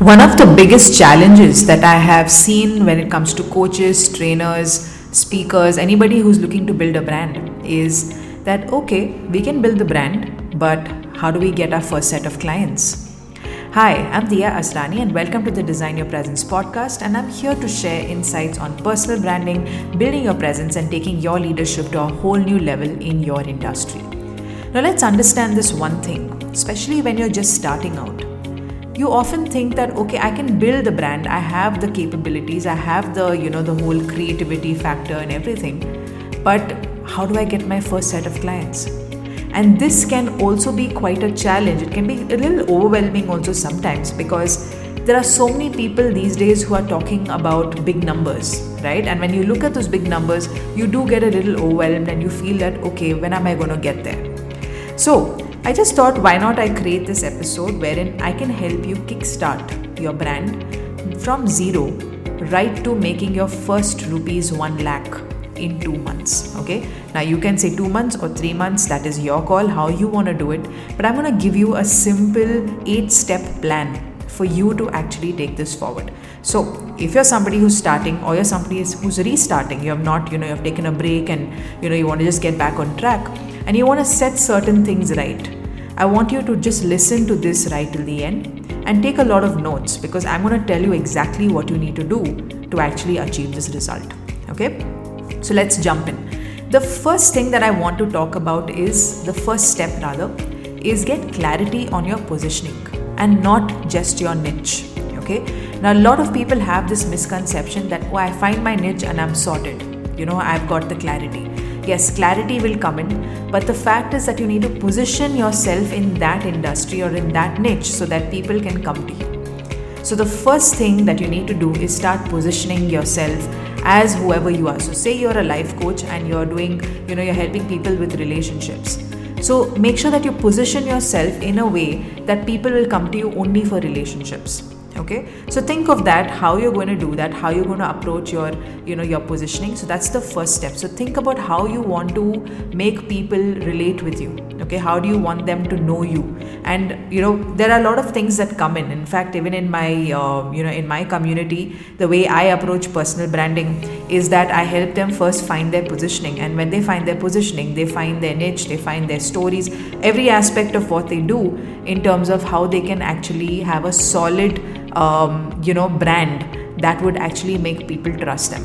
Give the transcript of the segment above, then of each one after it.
One of the biggest challenges that I have seen when it comes to coaches, trainers, speakers, anybody who's looking to build a brand is that okay, we can build the brand, but how do we get our first set of clients? Hi, I'm Dia Asrani and welcome to the Design Your Presence podcast and I'm here to share insights on personal branding, building your presence and taking your leadership to a whole new level in your industry. Now let's understand this one thing, especially when you're just starting out you often think that okay i can build the brand i have the capabilities i have the you know the whole creativity factor and everything but how do i get my first set of clients? And this can also be quite a challenge. It can be a little overwhelming also sometimes because there are so many people these days who are talking about big numbers right? And when you look at those big numbers you do get a little overwhelmed and you feel that okay when am i going to get there? So I just thought why not I create this episode wherein I can help you kickstart your brand from zero right to making your first rupees 1 lakh in 2 months okay? Now you can say 2 months or 3 months that is your call how you want to do it but i'm going to give you a simple 8 step plan for you to actually take this forward. So if you're somebody who's starting or you're somebody who's restarting you have not you know you have taken a break and you know you want to just get back on track and you want to set certain things right I want you to just listen to this right till the end and take a lot of notes because I'm going to tell you exactly what you need to do to actually achieve this result. Okay? So let's jump in. The first thing that I want to talk about is the first step, rather, is get clarity on your positioning and not just your niche. Okay? Now, a lot of people have this misconception that, oh, I find my niche and I'm sorted. You know, I've got the clarity yes, clarity will come in, but the fact is that you need to position yourself in that industry or in that niche so that people can come to you. So, the first thing that you need to do is start positioning yourself as whoever you are. So, say you're a life coach and you're doing, you know, you're helping people with relationships. So, make sure that you position yourself in a way that people will come to you only for relationships okay? So think of that how you're going to do that how you're going to approach your you know your positioning. So that's the first step. So think about how you want to make people relate with you. Okay? How do you want them to know you? And you know there are a lot of things that come in. In fact even in my uh, you know in my community the way i approach personal branding is that i help them first find their positioning. And when they find their positioning they find their niche they find their stories every aspect of what they do in terms of how they can actually have a solid um, you know brand that would actually make people trust them.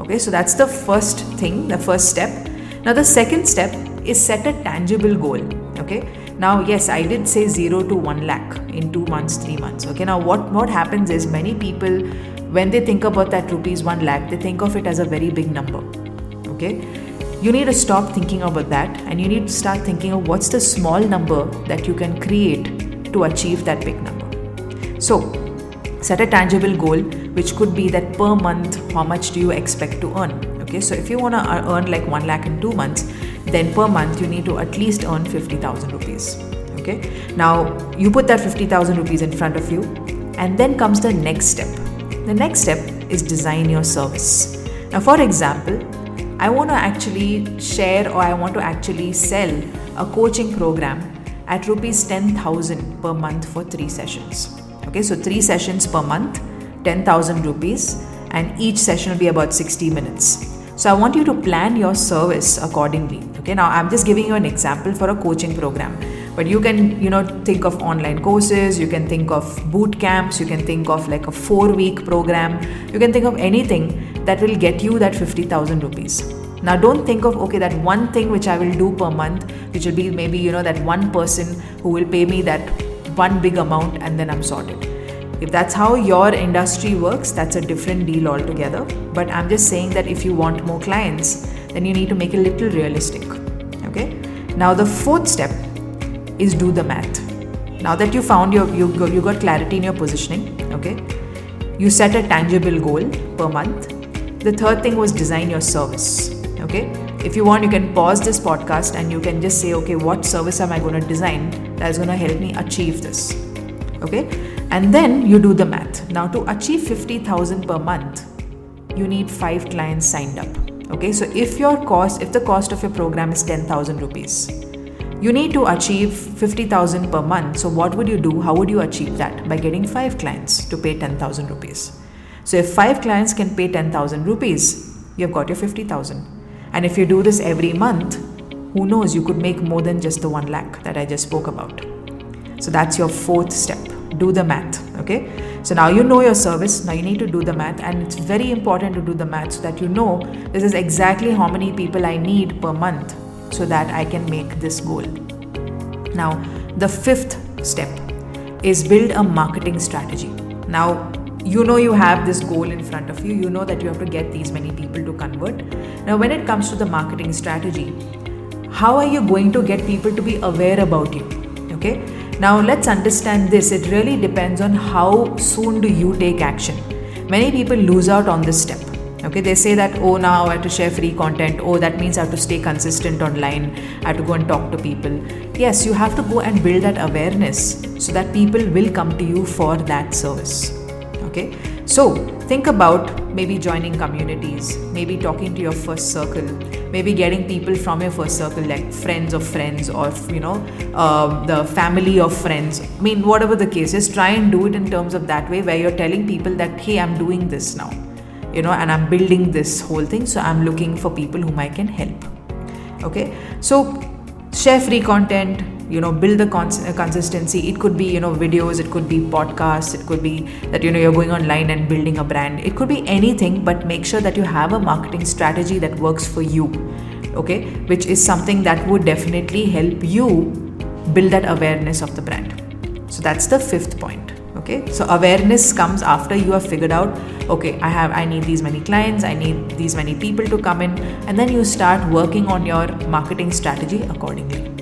Okay so that's the first thing the first step. Now the second step is set a tangible goal. Okay now yes i did say 0 to 1 lakh in 2 months 3 months. Okay now what what happens is many people when they think about that rupees 1 lakh they think of it as a very big number. Okay you need to stop thinking about that and you need to start thinking of what's the small number that you can create to achieve that big number. So set a tangible goal which could be that per month how much do you expect to earn? Okay so if you want to uh, earn like 1 lakh in 2 months then per month you need to at least earn 50000 rupees. Okay now you put that 50000 rupees in front of you and then comes the next step. The next step is design your service. Now for example i want to actually share or i want to actually sell a coaching program at rupees 10000 per month for 3 sessions Okay, so three sessions per month, 10,000 rupees, and each session will be about 60 minutes. So I want you to plan your service accordingly. Okay, now I'm just giving you an example for a coaching program. But you can, you know, think of online courses, you can think of boot camps, you can think of like a four week program, you can think of anything that will get you that 50,000 rupees. Now, don't think of okay, that one thing which I will do per month, which will be maybe you know that one person who will pay me that one big amount and then I'm sorted. If that's how your industry works, that's a different deal altogether. But I'm just saying that if you want more clients, then you need to make it a little realistic. Okay? Now, the fourth step is do the math. Now that you found your you you got clarity in your positioning, okay? You set a tangible goal per month. The third thing was design your service. Okay? If you want, you can pause this podcast and you can just say, okay, what service am I going to design that is going to help me achieve this? Okay? And then you do the math. Now, to achieve 50,000 per month, you need five clients signed up. Okay, so if your cost, if the cost of your program is 10,000 rupees, you need to achieve 50000 per month so what would you do how would you achieve that by getting 5 clients to pay 10000 rupees so if 5 clients can pay 10000 rupees you've got your 50000 and if you do this every month who knows you could make more than just the 1 lakh that i just spoke about so that's your fourth step do the math okay so now you know your service now you need to do the math and it's very important to do the math so that you know this is exactly how many people i need per month so that I can make this goal. Now, the fifth step is build a marketing strategy. Now, you know you have this goal in front of you, you know that you have to get these many people to convert. Now, when it comes to the marketing strategy, how are you going to get people to be aware about you? Okay, now let's understand this. It really depends on how soon do you take action. Many people lose out on this step. Okay? They say that oh now i have to share free content. Oh that means i have to stay consistent online. I have to go and talk to people. Yes you have to go and build that awareness so that people will come to you for that service okay. So think about maybe joining communities maybe talking to your first circle maybe getting people from your first circle like friends of friends or you know uh, the family of friends. I mean whatever the case is try and do it in terms of that way where you're telling people that hey i'm doing this now you know and i'm building this whole thing so i'm looking for people whom i can help. Okay. So share free content you know build the cons- consistency. It could be you know videos it could be podcasts it could be that you know you're going online and building a brand. It could be anything but make sure that you have a marketing strategy that works for you okay? Which is something that would definitely help you build that awareness of the brand. So that's the fifth point okay? So awareness comes after you have figured out okay i have i need these many clients i need these many people to come in and then you start working on your marketing strategy accordingly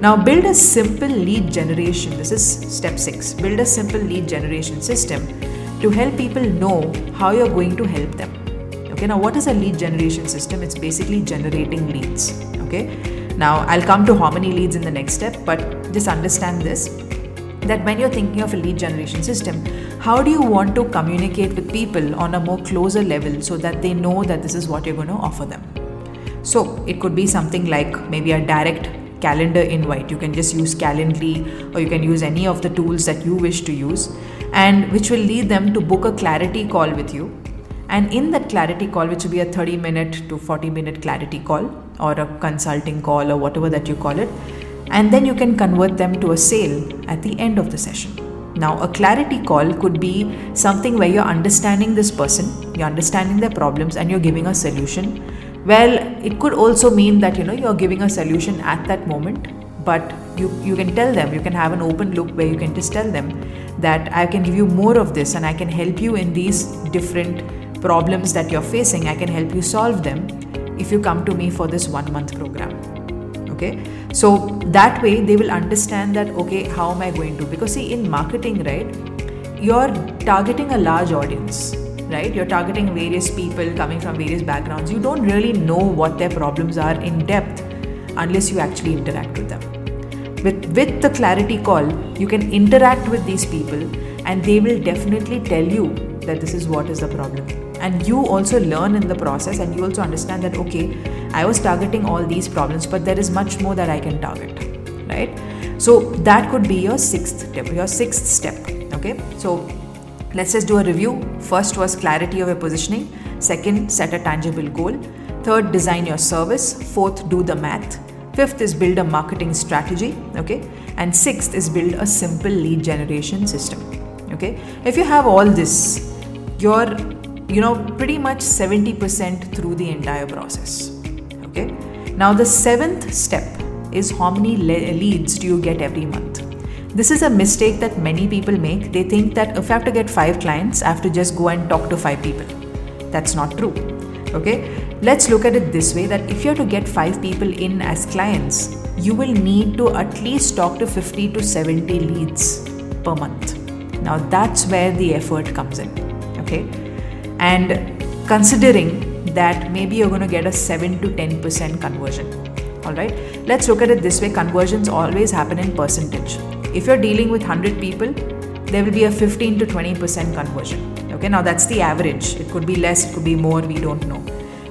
now build a simple lead generation. This is step 6 build a simple lead generation system to help people know how you're going to help them. Okay now what is a lead generation system? It's basically generating leads. Okay now i'll come to how many leads in the next step but just understand this that when you're thinking of a lead generation system, how do you want to communicate with people on a more closer level so that they know that this is what you're going to offer them? So it could be something like maybe a direct calendar invite. You can just use Calendly or you can use any of the tools that you wish to use, and which will lead them to book a clarity call with you. And in that clarity call, which will be a 30 minute to 40 minute clarity call or a consulting call or whatever that you call it, and then you can convert them to a sale at the end of the session. Now, a clarity call could be something where you're understanding this person, you're understanding their problems, and you're giving a solution. Well, it could also mean that you know you're giving a solution at that moment, but you, you can tell them, you can have an open loop where you can just tell them that I can give you more of this and I can help you in these different problems that you're facing. I can help you solve them if you come to me for this one month program. Okay? So that way they will understand that okay how am i going to? Because see in marketing right you're targeting a large audience right? You're targeting various people coming from various backgrounds. You don't really know what their problems are in depth unless you actually interact with them. With with the clarity call you can interact with these people and they will definitely tell you that this is what is the problem. And you also learn in the process and you also understand that okay i was targeting all these problems but there is much more that i can target right? So that could be your sixth step your sixth step okay? So let's just do a review first was clarity of your positioning second set a tangible goal third design your service fourth do the math fifth is build a marketing strategy okay and sixth is build a simple lead generation system okay if you have all this you're, you know, pretty much 70% through the entire process. Okay. Now, the seventh step is how many le- leads do you get every month? This is a mistake that many people make. They think that if I have to get five clients, I have to just go and talk to five people. That's not true. Okay. Let's look at it this way that if you have to get five people in as clients, you will need to at least talk to 50 to 70 leads per month. Now, that's where the effort comes in. Okay and considering that maybe you're going to get a 7 to 10% conversion all right let's look at it this way conversions always happen in percentage if you're dealing with 100 people there will be a 15 to 20% conversion okay now that's the average it could be less it could be more we don't know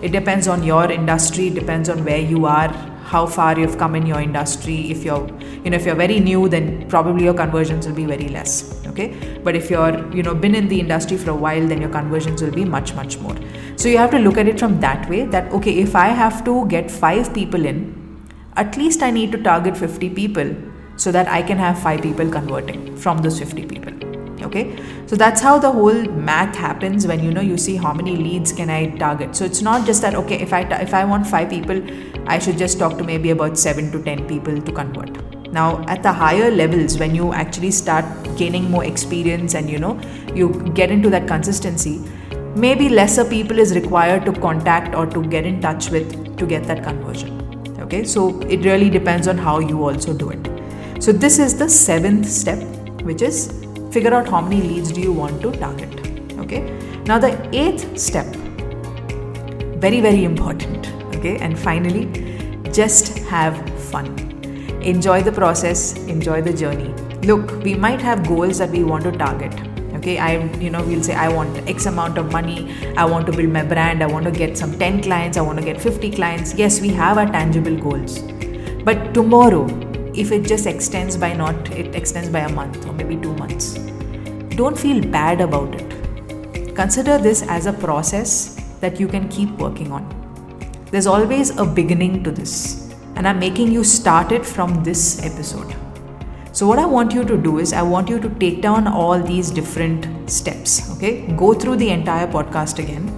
it depends on your industry it depends on where you are how far you've come in your industry. If you're, you know, if you're very new, then probably your conversions will be very less. Okay, but if you're, you know, been in the industry for a while, then your conversions will be much, much more. So you have to look at it from that way. That okay, if I have to get five people in, at least I need to target 50 people so that I can have five people converting from those 50 people okay? So that's how the whole math happens when you know you see how many leads can i target. So it's not just that okay if i if i want 5 people i should just talk to maybe about 7 to 10 people to convert. Now at the higher levels when you actually start gaining more experience and you know you get into that consistency maybe lesser people is required to contact or to get in touch with to get that conversion okay? So it really depends on how you also do it so this is the seventh step which is figure out how many leads do you want to target okay? Now the eighth step very very important okay? And finally just have fun. Enjoy the process enjoy the journey. Look we might have goals that we want to target okay? I you know we'll say i want x amount of money. I want to build my brand. I want to get some 10 clients. I want to get 50 clients. Yes we have our tangible goals. But tomorrow if it just extends by not it extends by a month or maybe 2 months. Don't feel bad about it. Consider this as a process that you can keep working on. There's always a beginning to this and i'm making you start it from this episode. So what i want you to do is i want you to take down all these different steps okay? Go through the entire podcast again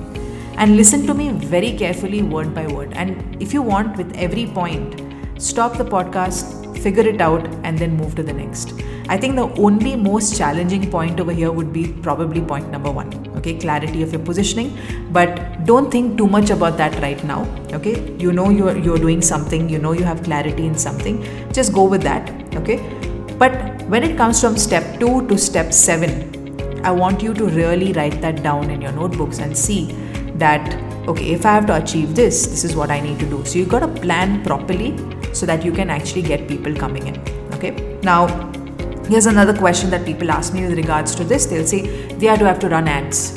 and listen to me very carefully word by word. And if you want with every point stop the podcast figure it out, and then move to the next. I think the only most challenging point over here would be probably point number one. Okay, clarity of your positioning, but don't think too much about that right now. Okay, you know you're you're doing something, you know you have clarity in something. Just go with that. Okay, but when it comes from step two to step seven, I want you to really write that down in your notebooks and see that okay, if I have to achieve this, this is what I need to do. So you've got to plan properly so that you can actually get people coming in. Okay. Now, here's another question that people ask me with regards to this. They'll say they to have to run ads,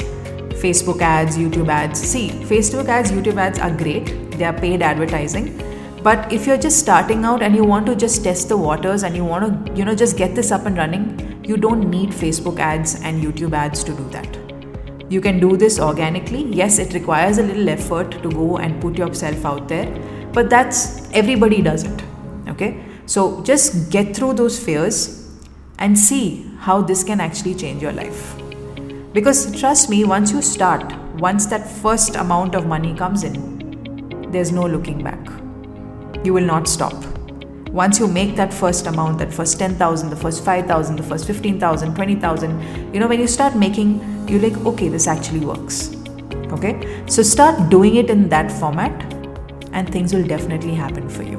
Facebook ads, YouTube ads. See, Facebook ads, YouTube ads are great. They are paid advertising. But if you're just starting out and you want to just test the waters and you want to, you know, just get this up and running, you don't need Facebook ads and YouTube ads to do that. You can do this organically. Yes, it requires a little effort to go and put yourself out there but that's everybody does it okay? So just get through those fears and see how this can actually change your life. Because trust me once you start once that first amount of money comes in there's no looking back. You will not stop. Once you make that first amount that first 10000 the first 5000 the first 15000 20000 you know when you start making you're like okay this actually works okay? So start doing it in that format and things will definitely happen for you.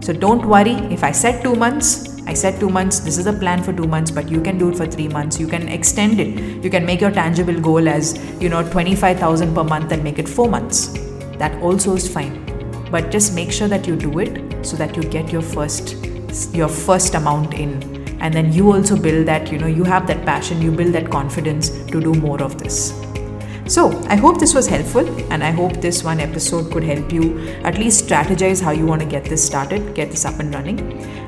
So don't worry if I said two months, I said two months, this is a plan for two months, but you can do it for three months. You can extend it. You can make your tangible goal as, you know, 25,000 per month and make it four months. That also is fine. But just make sure that you do it so that you get your first your first amount in and then you also build that you know you have that passion you build that confidence to do more of this so, I hope this was helpful and I hope this one episode could help you at least strategize how you want to get this started, get this up and running.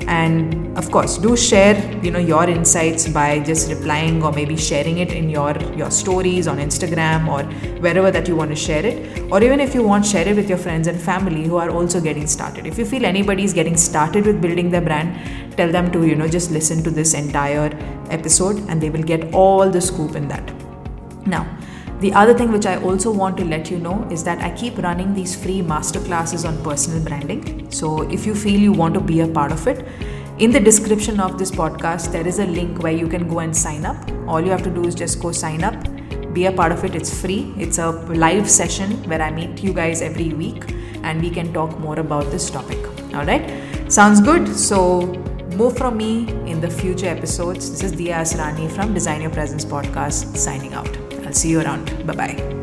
And of course, do share, you know, your insights by just replying or maybe sharing it in your your stories on Instagram or wherever that you want to share it. Or even if you want share it with your friends and family who are also getting started. If you feel anybody is getting started with building their brand, tell them to, you know, just listen to this entire episode and they will get all the scoop in that. Now, the other thing which I also want to let you know is that I keep running these free masterclasses on personal branding. So if you feel you want to be a part of it, in the description of this podcast, there is a link where you can go and sign up. All you have to do is just go sign up, be a part of it. It's free. It's a live session where I meet you guys every week and we can talk more about this topic. All right? Sounds good? So, more from me in the future episodes. This is Dia Asrani from Design Your Presence podcast signing out. I'll see you around. Bye bye.